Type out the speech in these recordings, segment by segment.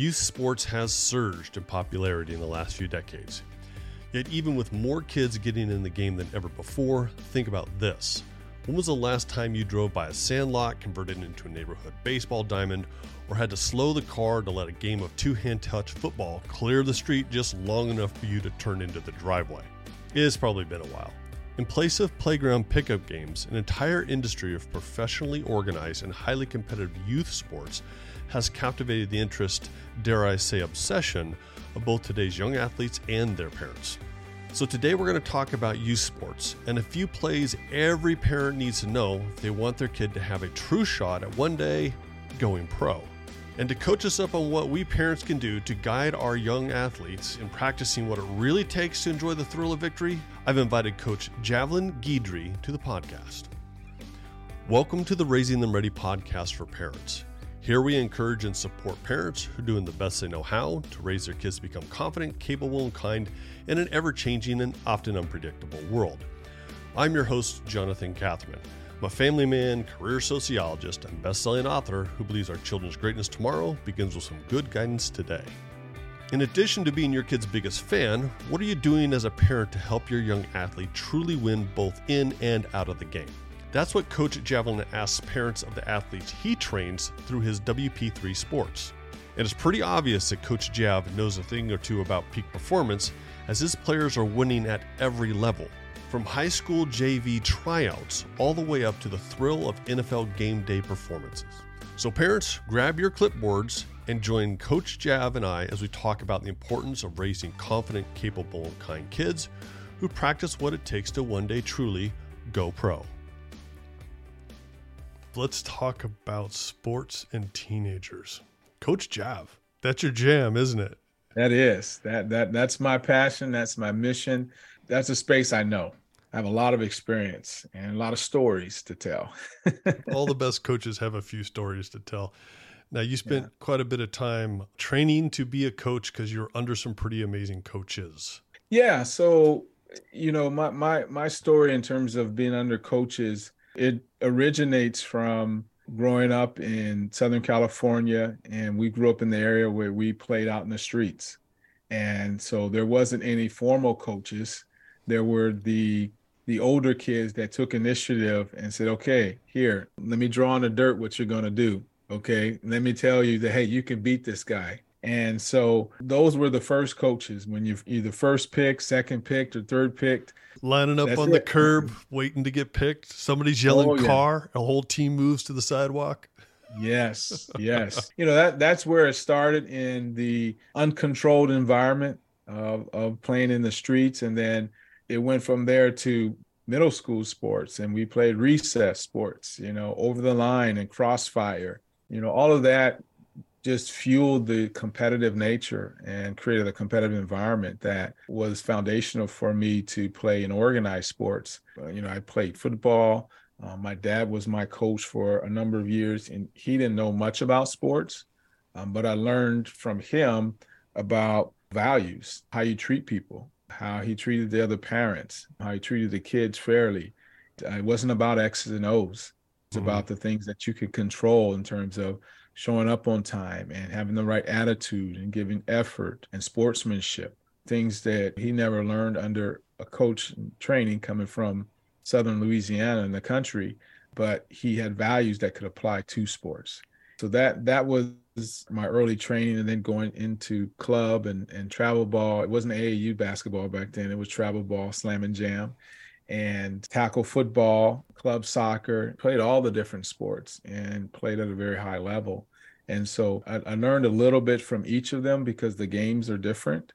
Youth sports has surged in popularity in the last few decades. Yet, even with more kids getting in the game than ever before, think about this. When was the last time you drove by a sandlot converted into a neighborhood baseball diamond, or had to slow the car to let a game of two hand touch football clear the street just long enough for you to turn into the driveway? It's probably been a while. In place of playground pickup games, an entire industry of professionally organized and highly competitive youth sports has captivated the interest, dare I say, obsession of both today's young athletes and their parents. So, today we're going to talk about youth sports and a few plays every parent needs to know if they want their kid to have a true shot at one day going pro. And to coach us up on what we parents can do to guide our young athletes in practicing what it really takes to enjoy the thrill of victory, I've invited Coach Javelin Guidry to the podcast. Welcome to the Raising Them Ready podcast for parents. Here we encourage and support parents who are doing the best they know how to raise their kids to become confident, capable, and kind in an ever changing and often unpredictable world. I'm your host, Jonathan Catherman. I'm a family man, career sociologist, and best selling author who believes our children's greatness tomorrow begins with some good guidance today. In addition to being your kid's biggest fan, what are you doing as a parent to help your young athlete truly win both in and out of the game? That's what Coach Javelin asks parents of the athletes he trains through his WP3 sports. And it's pretty obvious that Coach Jav knows a thing or two about peak performance, as his players are winning at every level, from high school JV tryouts all the way up to the thrill of NFL game day performances. So, parents, grab your clipboards and join Coach Jav and I as we talk about the importance of raising confident, capable, and kind kids who practice what it takes to one day truly go pro let's talk about sports and teenagers. Coach Jav, that's your jam, isn't it? That is. That that that's my passion, that's my mission. That's a space I know. I have a lot of experience and a lot of stories to tell. All the best coaches have a few stories to tell. Now, you spent yeah. quite a bit of time training to be a coach because you're under some pretty amazing coaches. Yeah. So, you know, my my my story in terms of being under coaches it originates from growing up in Southern California, and we grew up in the area where we played out in the streets. And so there wasn't any formal coaches. There were the the older kids that took initiative and said, "Okay, here, let me draw on the dirt what you're going to do. Okay, let me tell you that hey, you can beat this guy." And so those were the first coaches when you either first picked, second picked, or third picked. Lining up on it. the curb, waiting to get picked. Somebody's yelling oh, yeah. car. A whole team moves to the sidewalk. Yes, yes. you know that that's where it started in the uncontrolled environment of of playing in the streets, and then it went from there to middle school sports, and we played recess sports. You know, over the line and crossfire. You know, all of that just fueled the competitive nature and created a competitive environment that was foundational for me to play in organized sports. Uh, you know, I played football. Uh, my dad was my coach for a number of years, and he didn't know much about sports, um, but I learned from him about values, how you treat people, how he treated the other parents, how he treated the kids fairly. It wasn't about X's and O's. It's mm-hmm. about the things that you could control in terms of showing up on time and having the right attitude and giving effort and sportsmanship, things that he never learned under a coach training coming from Southern Louisiana in the country, but he had values that could apply to sports. So that that was my early training and then going into club and, and travel ball. It wasn't AAU basketball back then, it was travel ball, slam and jam and tackle football, club soccer, played all the different sports and played at a very high level. And so I, I learned a little bit from each of them because the games are different.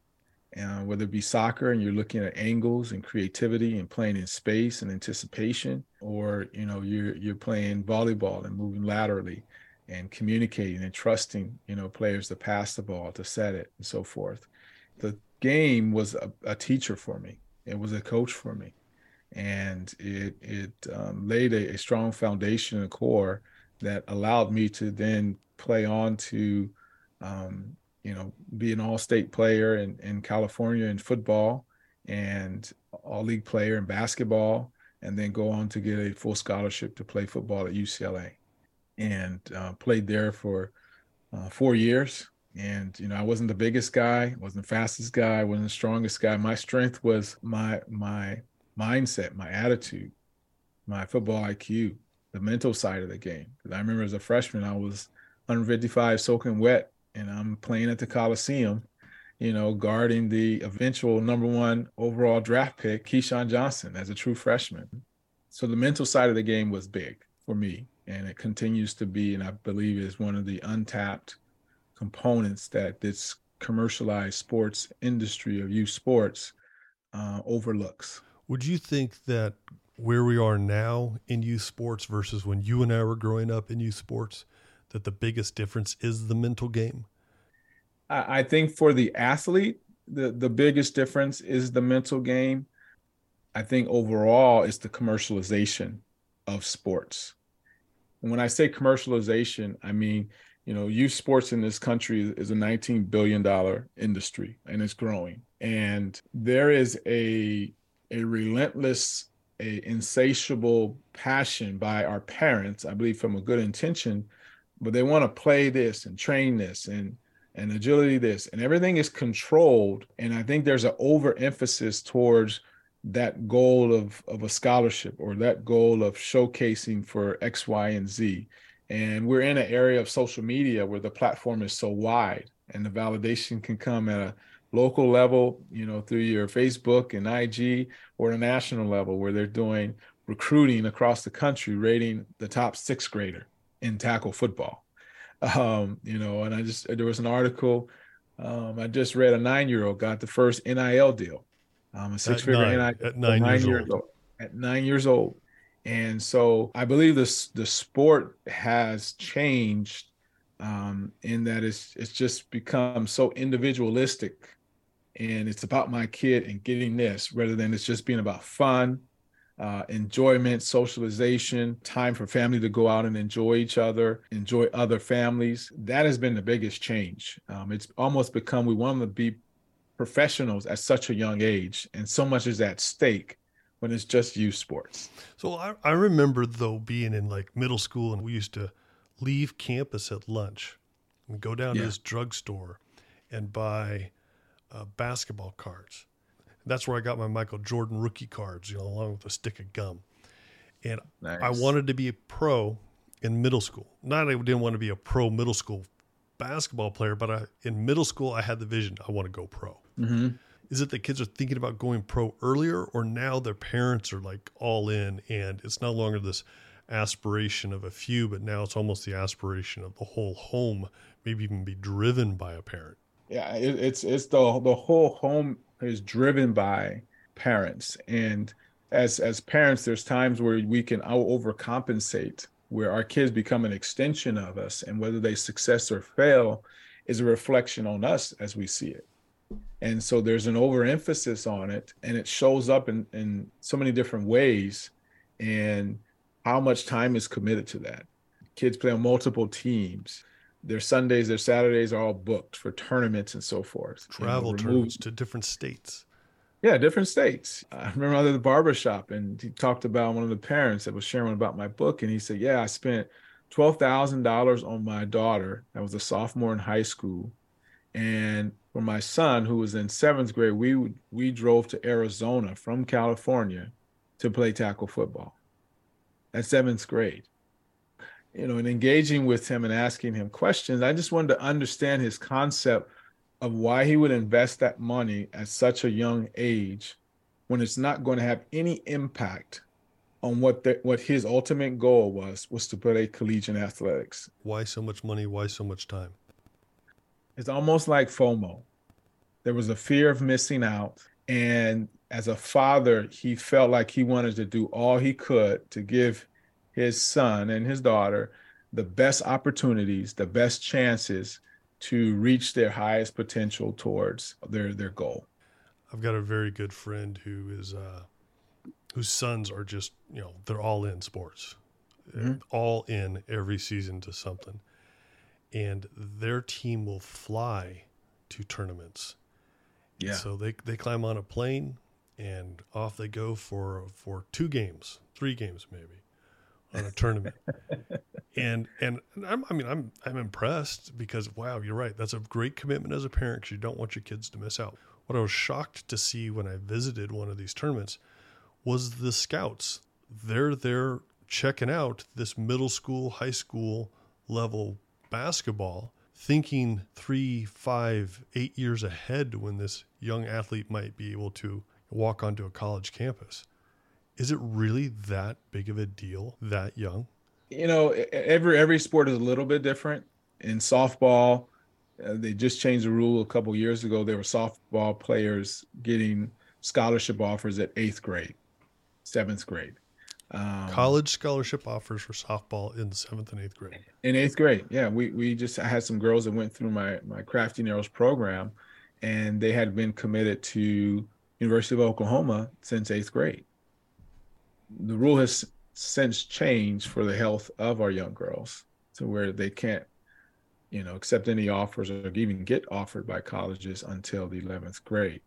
Uh, whether it be soccer and you're looking at angles and creativity and playing in space and anticipation, or you know you're you're playing volleyball and moving laterally and communicating and trusting you know players to pass the ball to set it and so forth. The game was a, a teacher for me. It was a coach for me, and it it um, laid a, a strong foundation and core that allowed me to then play on to, um, you know, be an all-state player in, in California in football and all-league player in basketball, and then go on to get a full scholarship to play football at UCLA, and uh, played there for uh, four years. And you know, I wasn't the biggest guy, wasn't the fastest guy, wasn't the strongest guy. My strength was my my mindset, my attitude, my football IQ, the mental side of the game. I remember as a freshman, I was 155 soaking wet, and I'm playing at the Coliseum, you know, guarding the eventual number one overall draft pick, Keyshawn Johnson, as a true freshman. So the mental side of the game was big for me, and it continues to be, and I believe is one of the untapped components that this commercialized sports industry of youth sports uh, overlooks. Would you think that where we are now in youth sports versus when you and I were growing up in youth sports, that the biggest difference is the mental game? I think for the athlete, the, the biggest difference is the mental game. I think overall it's the commercialization of sports. And when I say commercialization, I mean, you know, youth sports in this country is a $19 billion industry and it's growing. And there is a a relentless, a insatiable passion by our parents, I believe from a good intention, but they want to play this and train this and and agility this and everything is controlled. And I think there's an overemphasis towards that goal of of a scholarship or that goal of showcasing for X, Y, and Z. And we're in an area of social media where the platform is so wide and the validation can come at a local level, you know, through your Facebook and IG, or a national level where they're doing recruiting across the country, rating the top sixth grader in tackle football. Um, you know, and I just there was an article um, I just read a nine year old got the first NIL deal, um, a six figure NIL at nine, nine years, years old. old. At nine years old, and so I believe this the sport has changed um, in that it's it's just become so individualistic and it's about my kid and getting this rather than it's just being about fun uh, enjoyment socialization time for family to go out and enjoy each other enjoy other families. That has been the biggest change. Um, it's almost become we want them to be professionals at such a young age and so much is at stake when it's just youth sports. So i, I remember though being in like middle school and we used to leave campus at lunch and go down yeah. to this drugstore and buy uh, basketball cards. That's where I got my Michael Jordan rookie cards, you know, along with a stick of gum. And nice. I wanted to be a pro in middle school. Not I didn't want to be a pro middle school basketball player, but I, in middle school I had the vision I want to go pro. Mm-hmm. Is it that kids are thinking about going pro earlier, or now their parents are like all in, and it's no longer this aspiration of a few, but now it's almost the aspiration of the whole home, maybe even be driven by a parent? Yeah, it, it's it's the the whole home is driven by parents, and as as parents, there's times where we can overcompensate, where our kids become an extension of us, and whether they success or fail is a reflection on us as we see it. And so there's an overemphasis on it, and it shows up in in so many different ways, and how much time is committed to that. Kids play on multiple teams their Sundays, their Saturdays are all booked for tournaments and so forth. Travel tournaments to different states. Yeah, different states. I remember I was at the barber shop and he talked about one of the parents that was sharing about my book. And he said, Yeah, I spent $12,000 on my daughter that was a sophomore in high school. And for my son, who was in seventh grade, we we drove to Arizona from California to play tackle football at seventh grade you know, and engaging with him and asking him questions, I just wanted to understand his concept of why he would invest that money at such a young age when it's not going to have any impact on what the, what his ultimate goal was was to play collegiate athletics. Why so much money? Why so much time? It's almost like FOMO. There was a fear of missing out, and as a father, he felt like he wanted to do all he could to give his son and his daughter the best opportunities, the best chances to reach their highest potential towards their their goal. I've got a very good friend who is uh, whose sons are just you know they're all in sports, mm-hmm. all in every season to something, and their team will fly to tournaments. Yeah. So they they climb on a plane and off they go for for two games, three games maybe on a tournament. and and I'm, I mean I'm I'm impressed because wow, you're right. That's a great commitment as a parent because you don't want your kids to miss out. What I was shocked to see when I visited one of these tournaments was the scouts. They're there checking out this middle school, high school level basketball, thinking three, five, eight years ahead when this young athlete might be able to walk onto a college campus. Is it really that big of a deal that young? You know, every every sport is a little bit different. In softball, uh, they just changed the rule a couple years ago. There were softball players getting scholarship offers at eighth grade, seventh grade. Um, College scholarship offers for softball in seventh and eighth grade. In eighth grade, yeah, we we just I had some girls that went through my my Crafting Arrows program, and they had been committed to University of Oklahoma since eighth grade. The rule has since changed for the health of our young girls to where they can't, you know, accept any offers or even get offered by colleges until the 11th grade.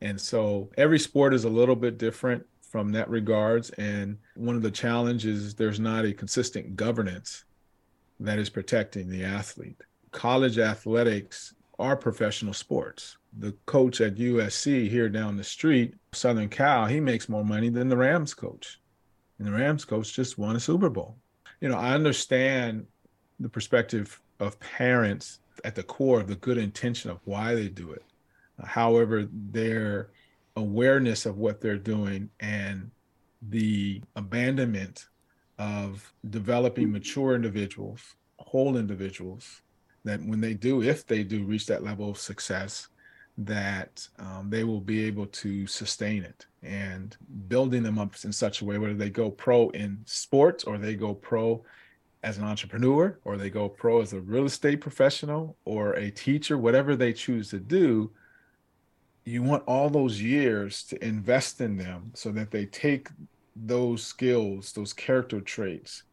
And so every sport is a little bit different from that regards. And one of the challenges there's not a consistent governance that is protecting the athlete. College athletics are professional sports. The coach at USC here down the street, Southern Cal, he makes more money than the Rams coach. And the Rams coach just won a Super Bowl. You know, I understand the perspective of parents at the core of the good intention of why they do it. However, their awareness of what they're doing and the abandonment of developing mature individuals, whole individuals, that when they do, if they do reach that level of success, that um, they will be able to sustain it and building them up in such a way, whether they go pro in sports or they go pro as an entrepreneur or they go pro as a real estate professional or a teacher, whatever they choose to do, you want all those years to invest in them so that they take those skills, those character traits,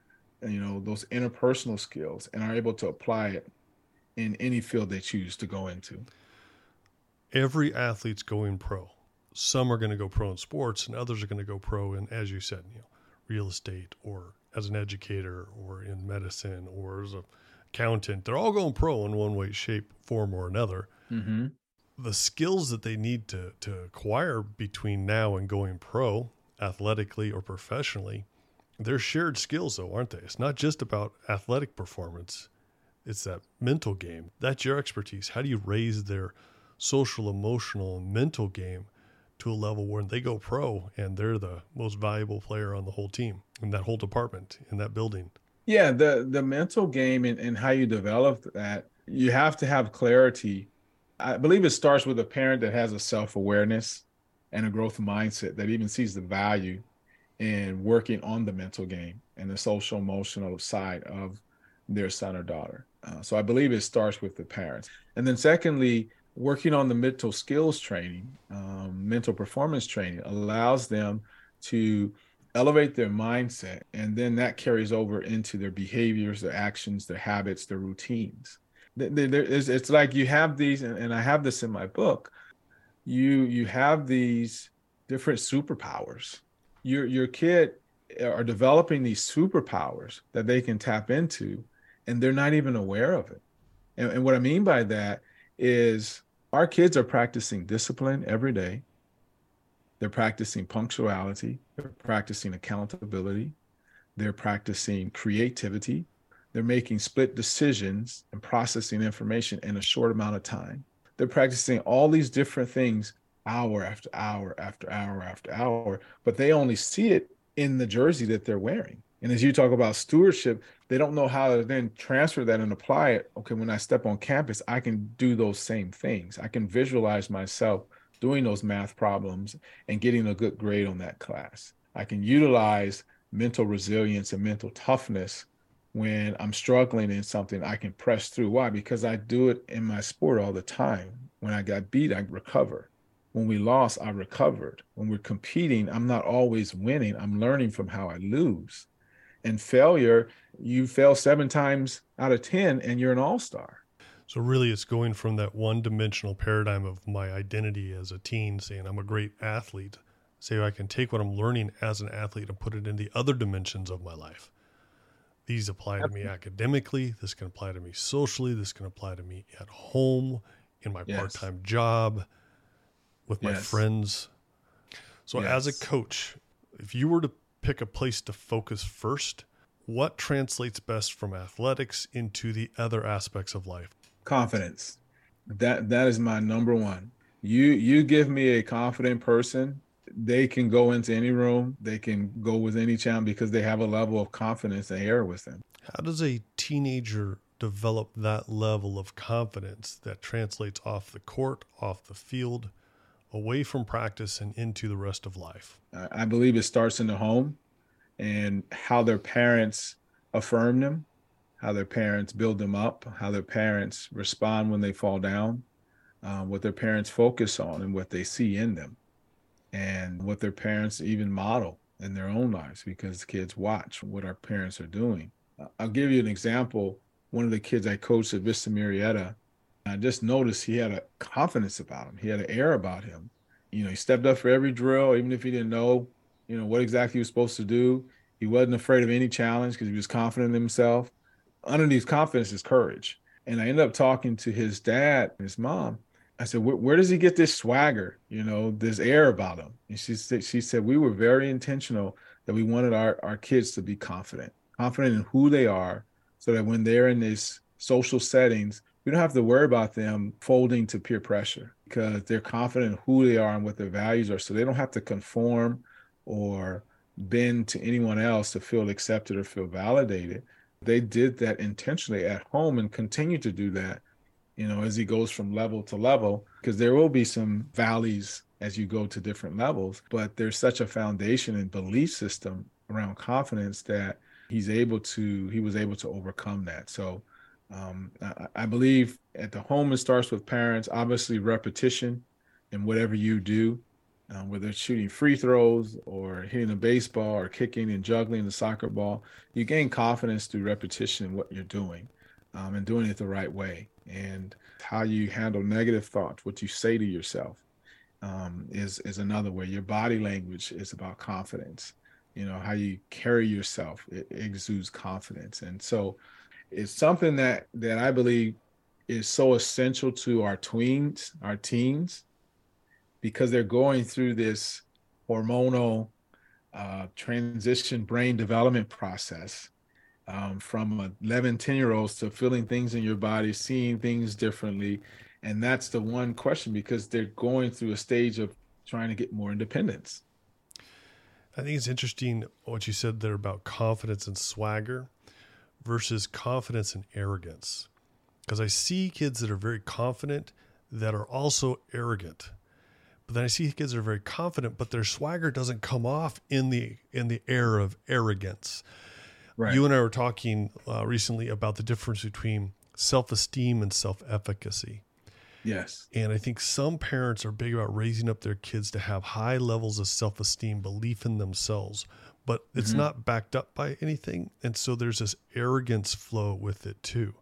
and, you know, those interpersonal skills and are able to apply it in any field they choose to go into. Every athlete's going pro. Some are going to go pro in sports and others are going to go pro in, as you said, you know, real estate or as an educator or in medicine or as a accountant. They're all going pro in one way, shape, form, or another. Mm-hmm the skills that they need to to acquire between now and going pro athletically or professionally they're shared skills though aren't they it's not just about athletic performance it's that mental game that's your expertise how do you raise their social emotional mental game to a level where they go pro and they're the most valuable player on the whole team in that whole department in that building yeah the the mental game and, and how you develop that you have to have clarity I believe it starts with a parent that has a self awareness and a growth mindset that even sees the value in working on the mental game and the social emotional side of their son or daughter. Uh, so I believe it starts with the parents. And then, secondly, working on the mental skills training, um, mental performance training allows them to elevate their mindset. And then that carries over into their behaviors, their actions, their habits, their routines there is it's like you have these and, i have this in my book you you have these different superpowers your your kid are developing these superpowers that they can tap into and they're not even aware of it and, and what i mean by that is our kids are practicing discipline every day they're practicing punctuality they're practicing accountability they're practicing creativity they're making split decisions and processing information in a short amount of time. They're practicing all these different things hour after hour after hour after hour, but they only see it in the jersey that they're wearing. And as you talk about stewardship, they don't know how to then transfer that and apply it. Okay, when I step on campus, I can do those same things. I can visualize myself doing those math problems and getting a good grade on that class. I can utilize mental resilience and mental toughness when I'm struggling in something, I can press through. Why? Because I do it in my sport all the time. When I got beat, I recover. When we lost, I recovered. When we're competing, I'm not always winning. I'm learning from how I lose. And failure, you fail seven times out of 10 and you're an all star. So, really, it's going from that one dimensional paradigm of my identity as a teen, saying I'm a great athlete, say I can take what I'm learning as an athlete and put it in the other dimensions of my life These apply to me academically. This can apply to me socially. This can apply to me at home, in my yes. part time job, with my friends. So, yes. as a coach, if you were to pick a place to focus first, what translates best from athletics into the other aspects of life? Confidence. That that is my number one. You you give me a confident person, they can go into any room, they can go with any challenge because they have a level of confidence and air with them. How does a teenager develop that level of confidence that translates off the court, off the field, away from practice and into the rest of life? I believe it starts in the home and how their parents affirm them, how their parents build them up, how their parents respond when they fall down, uh, what their parents focus on and what they see in them, and what their parents even model in their own lives because kids watch what our parents are doing. I'll give you an example. One of the kids I coached at Vista Murrieta, I just noticed he had a confidence about him. He had an air about him. You know, he stepped up for every drill, even if he didn't know you know, what exactly he was supposed to do. He wasn't afraid of any challenge because he was confident in himself. Underneath confidence is courage. And I ended up talking to his dad and his mom. I said, where, does he get this swagger? You know, this air about him. And she said, she said, we were very intentional that we wanted our, our kids to be confident, confident in who they are, so that when they're in these social settings, we don't have to worry about them folding to peer pressure because they're confident in who they are and what their values are. So they don't have to conform or bend to anyone else to feel accepted or feel validated. They did that intentionally at home and continue to do that, you know, as he goes from level to level, because there will be some valleys as you go to different levels, but there's such a foundation and belief system around confidence that he's able to, he was able to overcome that. So um, I, I believe at the home, it starts with parents, obviously repetition in whatever you do um, whether it's shooting free throws or hitting a baseball or kicking and juggling the soccer ball, you gain confidence through repetition in what you're doing um, and doing it the right way. And how you handle negative thoughts, what you say to yourself, um, is is another way. Your body language is about confidence. You know how you carry yourself it exudes confidence, and so it's something that that I believe is so essential to our tweens, our teens, because they're going through this hormonal uh, transition brain development process um, from 11 10 year olds to feeling things in your body seeing things differently. And that's the one question because they're going through a stage of trying to get more independence. I think it's interesting what you said there about confidence and swagger versus confidence and arrogance because i see kids that are very confident that are also arrogant but then I see kids that are very confident, but their swagger doesn't come off in the in the air of arrogance. Right. You and I were talking uh, recently about the difference between self esteem and self efficacy. Yes. And I think some parents are big about raising up their kids to have high levels of self esteem, belief in themselves, but it's mm-hmm. not backed up by anything. And so there's this arrogance flow with it too.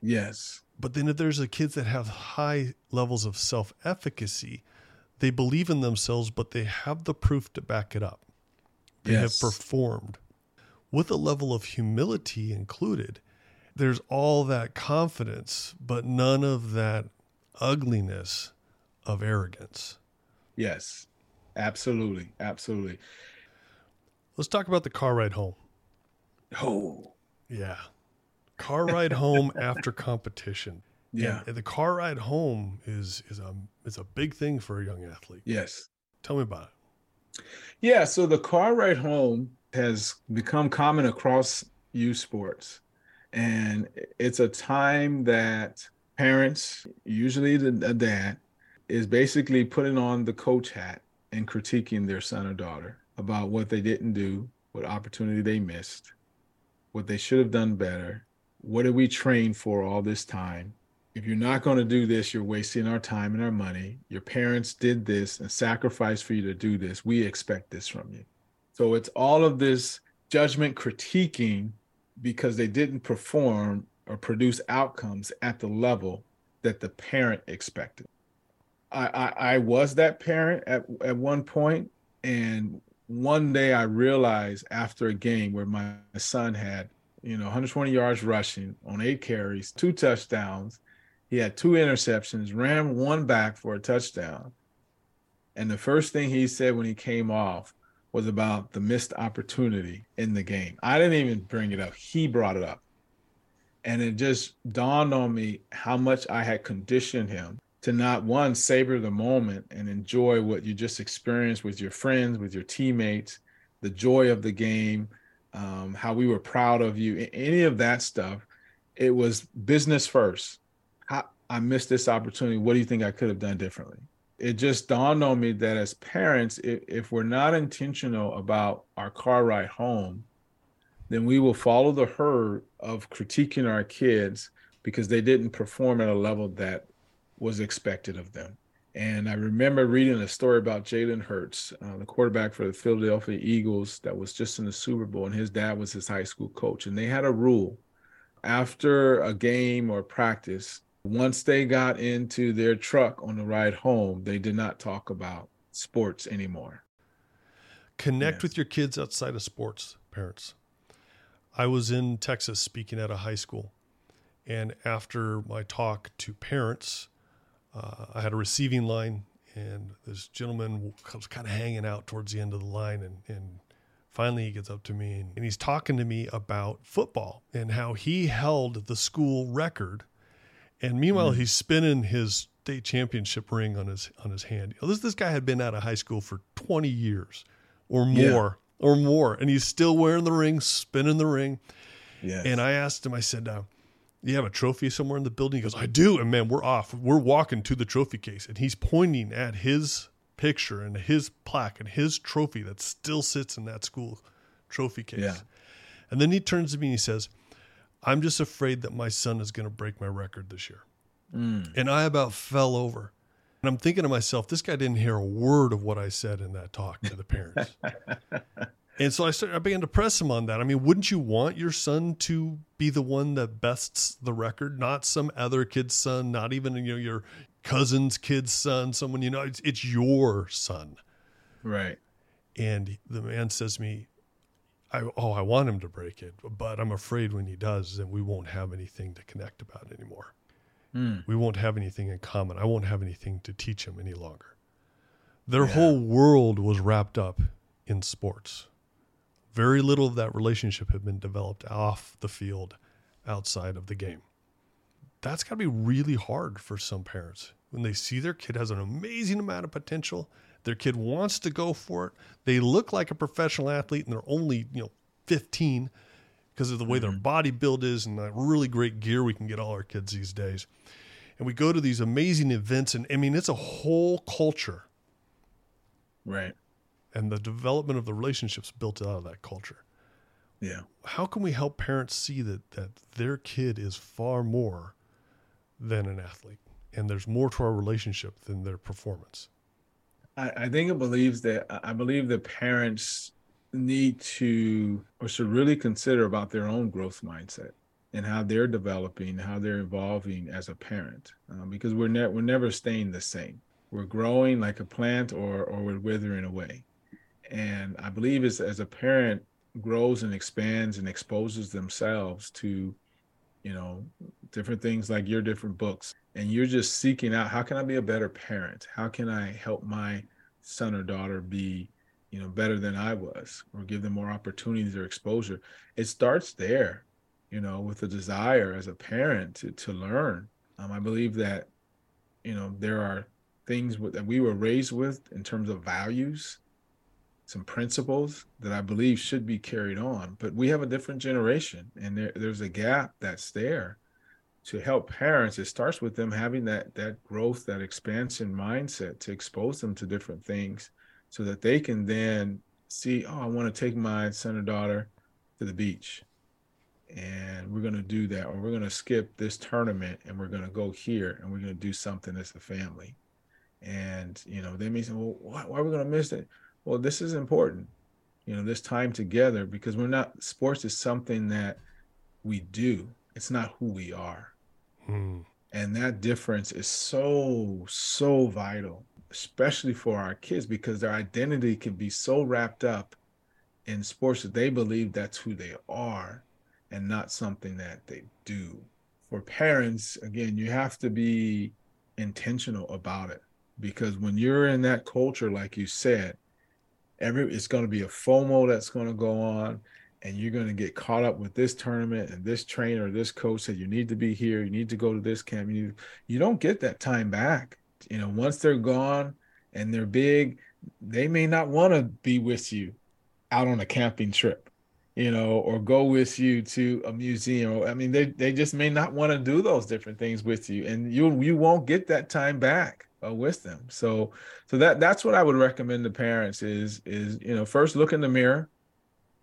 Yes. But then if there's the kids that have high levels of self efficacy, they believe in themselves, but they have the proof to back it up. They yes. have performed with a level of humility included. There's all that confidence, but none of that ugliness of arrogance. Yes, absolutely. Absolutely. Let's talk about the car ride home. Oh, yeah. Car ride home after competition. Yeah. And the car ride home is is a is a big thing for a young athlete. Yes. Tell me about it. Yeah, so the car ride home has become common across youth sports. And it's a time that parents, usually the, the dad, is basically putting on the coach hat and critiquing their son or daughter about what they didn't do, what opportunity they missed, what they should have done better. What did we train for all this time? if you're not going to do this, you're wasting our time and our money. Your parents did this and sacrificed for you to do this. We expect this from you. So it's all of this judgment critiquing because they didn't perform or produce outcomes at the level that the parent expected. I, I, I was that parent at, at one point, and one day I realized after a game where my son had you know, 120 yards rushing on eight carries, two touchdowns. He had two interceptions, ran one back for a touchdown. And the first thing he said when he came off was about the missed opportunity in the game. I didn't even bring it up. He brought it up. And it just dawned on me how much I had conditioned him to not one savor the moment and enjoy what you just experienced with your friends, with your teammates, the joy of the game, um, how we were proud of you, any of that stuff. It was business first. I missed this opportunity. What do you think I could have done differently? It just dawned on me that as parents, if, if we're not intentional about our car ride home, then we will follow the herd of critiquing our kids because they didn't perform at a level that was expected of them. And I remember reading a story about Jalen Hurts, uh, the quarterback for the Philadelphia Eagles that was just in the Super Bowl, and his dad was his high school coach. And they had a rule after a game or practice, once they got into their truck on the ride home, they did not talk about sports anymore. Connect yes. with your kids outside of sports, parents. I was in Texas speaking at a high school. And after my talk to parents, uh, I had a receiving line, and this gentleman was kind of hanging out towards the end of the line, and, and finally he gets up to me and, and he's talking to me about football and how he held the school record, and meanwhile mm-hmm. he's spinning his state championship ring on his on his hand. You know, this this guy had been out of high school for 20 years or more yeah. or more, and he's still wearing the ring, spinning the ring. Yes. And I asked him, I said, uh, you have a trophy somewhere in the building? He goes, I do. And man, we're off. We're walking to the trophy case. And he's pointing at his picture and his plaque and his trophy that still sits in that school trophy case. Yeah. And then he turns to me and he says, I'm just afraid that my son is going to break my record this year. Mm. And I about fell over. And I'm thinking to myself, this guy didn't hear a word of what I said in that talk to the parents. And so I started, I began to press him on that. I mean, wouldn't you want your son to be the one that bests the record, not some other kid's son, not even you know your cousin's kid's son, someone you know. It's, it's your son, right? And the man says to me, I, "Oh, I want him to break it, but I'm afraid when he does, then we won't have anything to connect about anymore. Mm. We won't have anything in common. I won't have anything to teach him any longer." Their yeah. whole world was wrapped up in sports very little of that relationship had been developed off the field outside of the game. That's got to be really hard for some parents when they see their kid has an amazing amount of potential. Their kid wants to go for it. They look like a professional athlete and they're only, you know, 15 because of the way mm-hmm. their body build is and that really great gear we can get all our kids these days. And we go to these amazing events and I mean it's a whole culture. Right and the development of the relationships built out of that culture. Yeah. How can we help parents see that that their kid is far more than an athlete and there's more to our relationship than their performance? I, I think it believes that I believe that parents need to or should really consider about their own growth mindset and how they're developing, how they're evolving as a parent, uh, because we're ne- we're never staying the same. We're growing like a plant, or or we're withering away. And I believe as, as a parent grows and expands and exposes themselves to, you know, different things like your different books, and you're just seeking out how can I be a better parent? How can I help my son or daughter be, you know, better than I was, or give them more opportunities or exposure? It starts there, you know, with a desire as a parent to to learn. Um, I believe that, you know, there are things that we were raised with in terms of values some principles that I believe should be carried on. But we have a different generation, and there, there's a gap that's there to help parents. It starts with them having that that growth, that expansion mindset to expose them to different things, so that they can then see, oh, I want to take my son or daughter to the beach, and we're going to do that, or we're going to skip this tournament, and we're going to go here, and we're going to do something as a family. And you know, they may say, well, why, why are we going to miss it? Well, this is important, you know, this time together because we're not, sports is something that we do, it's not who we are. Hmm. And that difference is so, so vital, especially for our kids because their identity can be so wrapped up in sports that they believe that's who they are. and not something that they do. For parents, again, you have to be intentional about it because when you're in that culture, like you said, every it's going to be a FOMO that's going to go on, and you're going to get caught up with this tournament and this trainer, this coach said you need to be here, you need to go to this camp. You you don't get that time back. You know, once they're gone and they're big, they may not want to be with you out on a camping trip you know, or go with you to a museum. I mean, they they just may not want to do those different things with you, and you you won't get that time back uh, with them. So so that that's what I would recommend to parents is is you know first look in the mirror,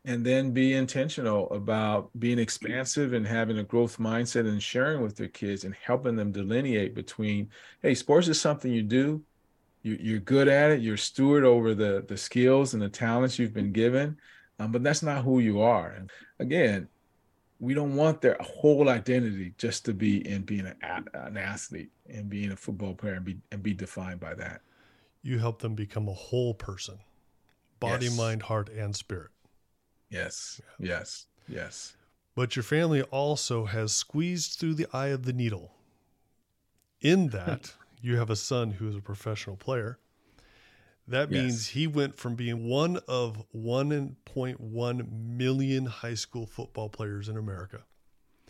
and then be intentional about being expansive and having a growth mindset and sharing with their kids and helping them delineate between hey sports is something you do you, you're good at it you're steward over the the skills and the talents you've been given um, but that's not who you are. And again, we don't want their whole identity just to be in being an, an athlete and being a football player and be and be defined by that. You help them become a whole person, body, yes. mind, heart, and spirit. Yes, yeah. yes, yes. But your family also has squeezed through the eye of the needle. In that, you have a son who is a professional player that means yes. he went from being one of 1.1 million high school football players in America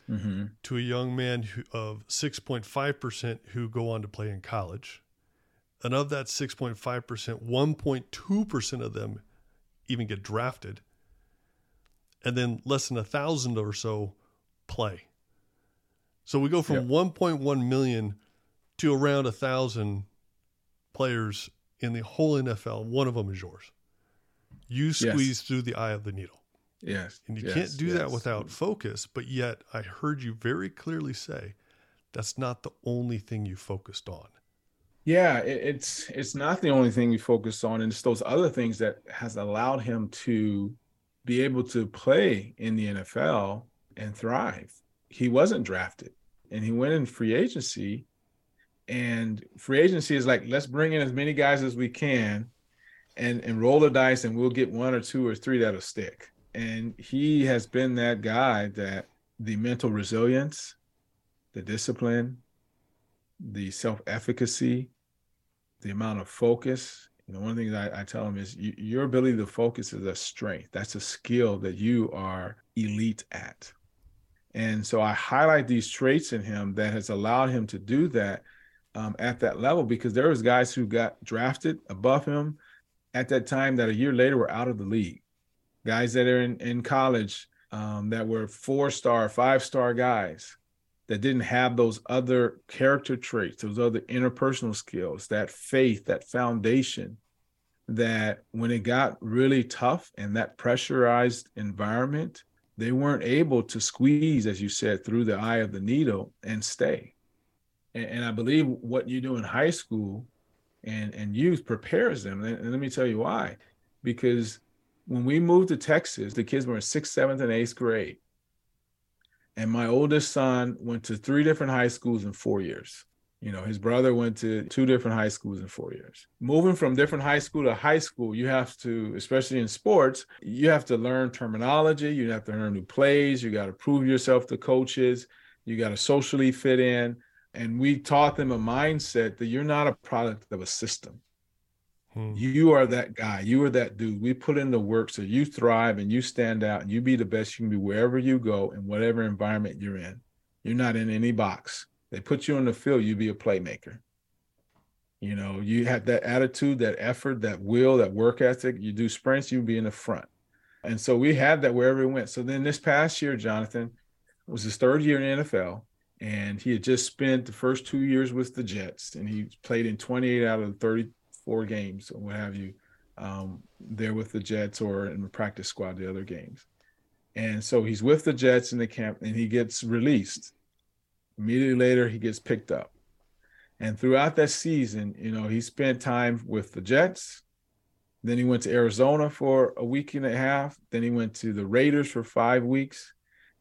mm-hmm. to a young man who, of 6.5% who go on to play in college. And of that 6.5%, 1.2% of them even get drafted. And then less than a thousand or so play. So we go from yep. 1.1 million to around a thousand players in the whole NFL. One of them is yours. You squeeze yes. through the eye of the needle. Yes. And you yes. can't do yes. that without focus. But yet, I heard you very clearly say that's not the only thing you focused on. Yeah, it's it's not the only thing we focused on, and it's those other things that has allowed him to be able to play in the NFL and thrive. He wasn't drafted, and he went in free agency and free agency is like let's bring in as many guys as we can and and roll the dice and we'll get one or two or three that'll stick. And he has been that guy that the mental resilience the discipline the self-efficacy the amount of focus. You know one of the things i, I tell him is you, your ability to focus is a strength. That's a skill that you are elite at. And so i highlight these traits in him that has allowed him to do that um, at that level because there was guys who got drafted above him at that time that a year later were out of the league. Guys that are in, in college um, that were four star, five star guys that didn't have those other character traits, those other interpersonal skills, that faith, that foundation that when it got really tough and that pressurized environment, they weren't able to squeeze, as you said, through the eye of the needle and stay and, and I believe what you do in high school and and youth prepares them. And, and let me tell you why, because when we moved to Texas, the kids were in sixth, seventh, and eighth grade. And my oldest son went to three different high schools in four years. You know, his brother went to two different high schools in four years. Moving from different high school to high school, you have to, especially in sports, you have to learn terminology. You have to learn new plays. You got to prove yourself to coaches. You got to socially fit in and we taught them a mindset that you're not a product of a system. Hmm. You are that guy. You are that dude. We put in the work so you thrive and you stand out and you be the best you can be wherever you go in whatever environment you're in. You're not in any box. They put you on the field, you be a playmaker. You know, you have that attitude, that effort, that will, that work ethic. You do sprints, you be in the front. And so we had that wherever we went. So then this past year, Jonathan was his third year in NFL and he had just spent the first two years with the Jets, and he played in 28 out of the 34 games or what have you, um, there with the Jets or in the practice squad the other games. And so he's with the Jets in the camp, and he gets released. Immediately later, he gets picked up. And throughout that season, you know, he spent time with the Jets. Then he went to Arizona for a week and a half. Then he went to the Raiders for five weeks.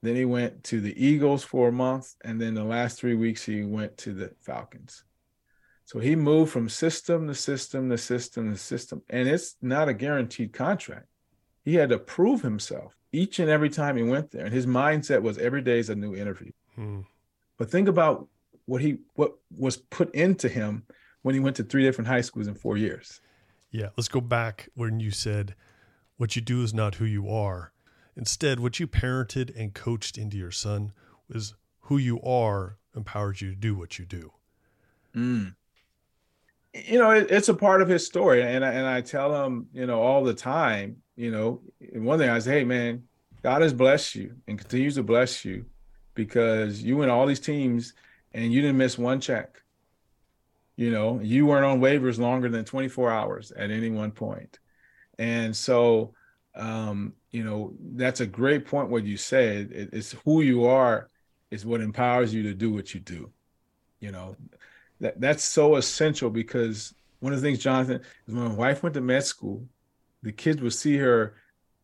Then he went to the Eagles for a month. And then the last three weeks, he went to the Falcons. So he moved from system to system to system to system. And it's not a guaranteed contract. He had to prove himself. each and every time he went there. And his mindset was every day is a new interview. Hmm. But think about what he what was put into him when he went to three different high schools in four years. Yeah, let's go back when you said what you do is not who you are. Instead, what you parented and coached into your son was who you are empowers you to do what you do. Mm. You know, it, it's a part of his story, and I, and I tell him, you know, all the time. You know, one thing I say, hey man, God has blessed you and continues to bless you because you went all these teams and you didn't miss one check. You know, you weren't on waivers longer than 24 hours at any one point. And so, um, you know, that's a great point what you said. It, it's who you are is what empowers you to do what you do. You know, that that's so essential because one of the things, Jonathan, is when my wife went to med school, the kids would see her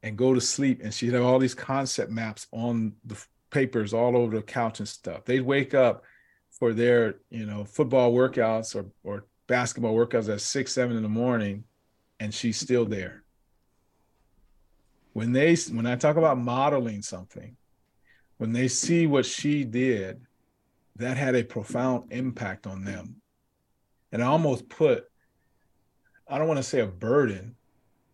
and go to sleep and she'd have all these concept maps on the papers all over the couch and stuff. They'd wake up for their, you know, football workouts or or basketball workouts at six, seven in the morning, and she's still there. When they when I talk about modeling something, when they see what she did, that had a profound impact on them. And I almost put, I don't want to say a burden,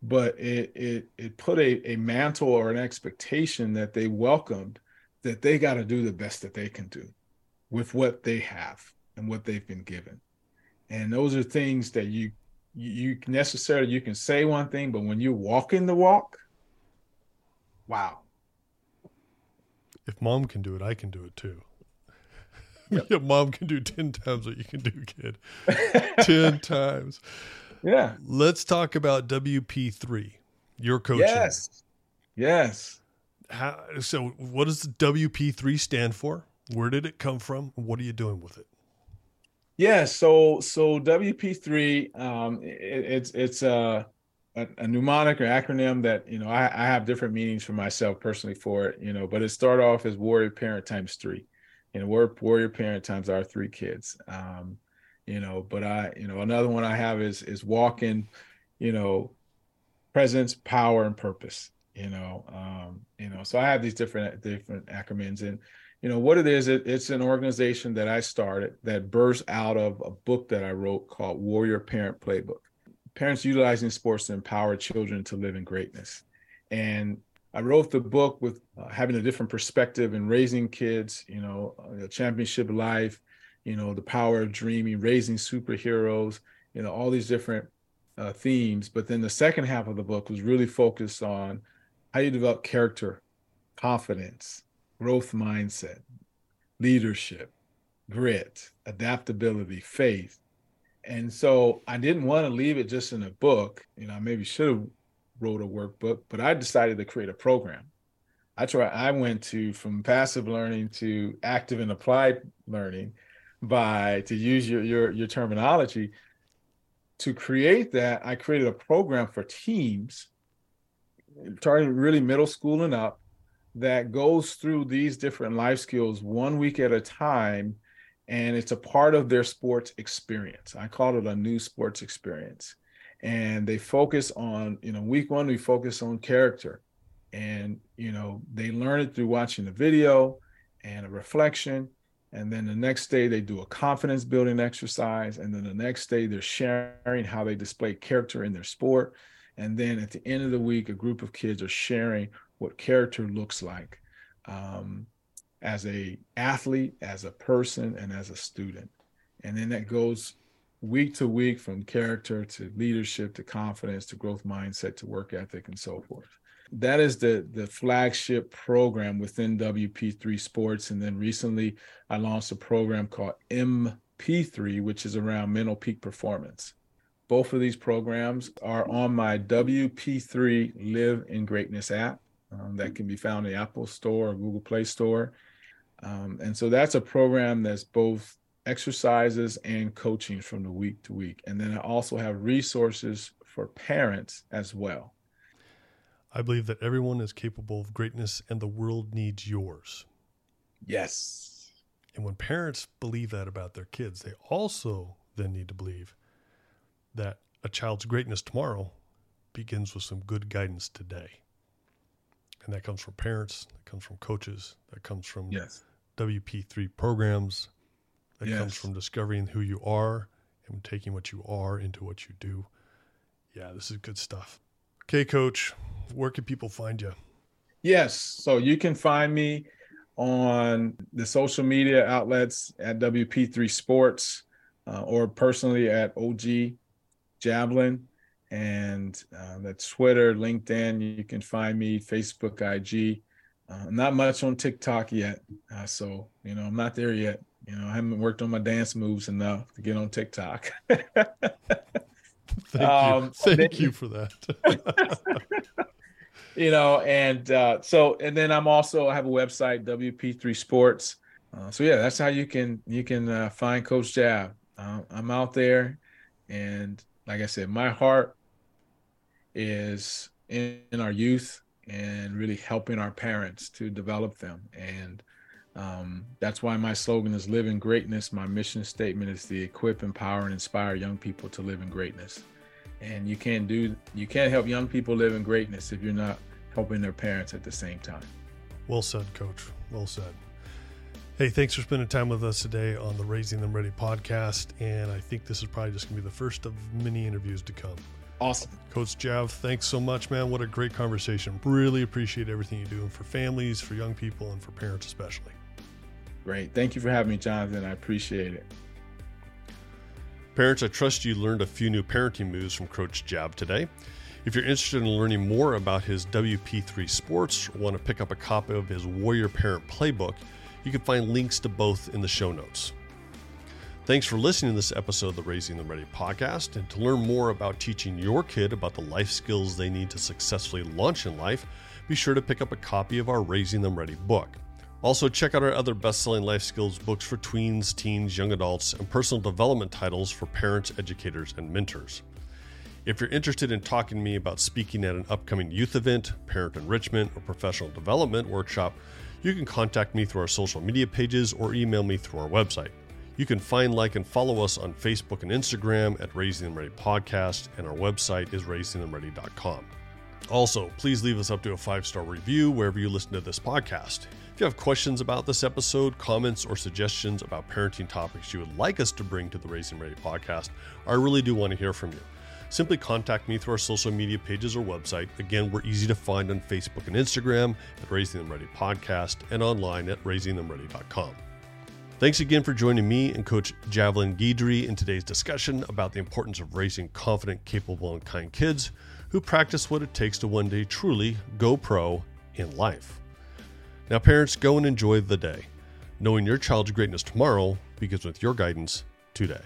but it it it put a, a mantle or an expectation that they welcomed that they got to do the best that they can do with what they have and what they've been given. And those are things that you you necessarily you can say one thing, but when you're walking the walk, wow. If mom can do it, I can do it too. Yep. yeah, mom can do 10 times what you can do, kid. 10 times. Yeah. Let's talk about WP3, your coaching. Yes. Yes. How, so, what does WP3 stand for? Where did it come from? What are you doing with it? Yeah, so so WP3, um, it, it's it's a, a, a mnemonic or acronym that you know I, I have different meanings for myself personally for it, you know, but it started off as warrior parent times three, you know, we're warrior parent times our three kids, um, you know, but I you know another one I have is is walking, you know, presence, power, and purpose, you know, um, you know, so I have these different different acronyms. And you know what it is it, it's an organization that i started that burst out of a book that i wrote called warrior parent playbook parents utilizing sports to empower children to live in greatness and i wrote the book with uh, having a different perspective in raising kids you know a championship life you know the power of dreaming raising superheroes you know all these different uh, themes but then the second half of the book was really focused on how you develop character confidence growth mindset, leadership, grit, adaptability, faith. And so I didn't want to leave it just in a book. You know, I maybe should have wrote a workbook, but I decided to create a program. I try I went to from passive learning to active and applied learning by to use your your your terminology to create that I created a program for teams targeting really middle school and up that goes through these different life skills one week at a time and it's a part of their sports experience. I call it a new sports experience. And they focus on you know week one we focus on character. And you know they learn it through watching the video and a reflection. And then the next day they do a confidence building exercise. And then the next day they're sharing how they display character in their sport. And then at the end of the week a group of kids are sharing what character looks like. Um, as a athlete, as a person, and as a student. And then that goes week to week from character to leadership to confidence to growth mindset to work ethic and so forth. That is the the flagship program within WP3 Sports. And then recently I launched a program called MP3, which is around mental peak performance. Both of these programs are on my WP3 Live in Greatness app um, that can be found in the Apple Store or Google Play Store. Um, and so that's a program that's both exercises and coaching from the week to week. And then I also have resources for parents as well. I believe that everyone is capable of greatness and the world needs yours. Yes. And when parents believe that about their kids, they also then need to believe that a child's greatness tomorrow begins with some good guidance today. And that comes from parents, that comes from coaches, that comes from yes. WP3 programs, that Yes. comes from discovering who you are and taking what you are into what you do. Yeah, this is good stuff. Okay, coach, where can people find you? Yes. So you can find me on the social media outlets at WP3 Sports uh, or personally at OG Javelin. And uh, that's Twitter, LinkedIn. You can find me, Facebook, IG. Uh, not much on TikTok yet. Uh, so, you know, I'm not there yet. You know, I haven't worked on my dance moves enough to get on TikTok. Thank Um, you. Thank then- you for that. you know and uh so and then i'm also i have a website wp3 sports uh, so yeah that's how you can you can uh, find coach jav uh, i'm out there and like i said my heart is in, in our youth and really helping our parents to develop them and um, that's why my slogan is live in greatness my mission statement is to equip empower and inspire young people to live in greatness and you can't do you can't help young people live in greatness if you're not helping their parents at the same time Well said, coach. Well said. Hey, thanks for spending time with us today on the Raising Them Ready podcast. And I think this is probably just going to be the first of many interviews to come. Awesome Coach Jav, thanks so much, man. What a great conversation. Really appreciate everything you're doing for families, for young people, and for parents especially. great thank you for having me jonathan i appreciate it Parents, I trust you learned a few new parenting moves from Coach Jav today. If you're interested in learning more about his WP3 sports or want to pick up a copy of his Warrior Parent Playbook, you can find links to both in the show notes. Thanks for listening to this episode of the Raising Them Ready podcast. And to learn more about teaching your kid about the life skills they need to successfully launch in life, be sure to pick up a copy of our Raising Them Ready book. Also, check out our other best selling life skills books for tweens, teens, young adults, and personal development titles for parents, educators, and mentors. If you're interested in talking to me about speaking at an upcoming youth event, parent enrichment, or professional development workshop, you can contact me through our social media pages or email me through our website. You can find, like, and follow us on Facebook and Instagram at Raising Them Ready Podcast, and our website is raisingthemready.com. Also, please leave us up to a five star review wherever you listen to this podcast. If you have questions about this episode, comments, or suggestions about parenting topics you would like us to bring to the Raising Ready podcast, I really do want to hear from you. Simply contact me through our social media pages or website. Again, we're easy to find on Facebook and Instagram at Raising Them Ready Podcast and online at raisingthemready.com. Thanks again for joining me and Coach Javelin Guidry in today's discussion about the importance of raising confident, capable, and kind kids who practice what it takes to one day truly go pro in life. Now, parents, go and enjoy the day, knowing your child's greatness tomorrow begins with your guidance today.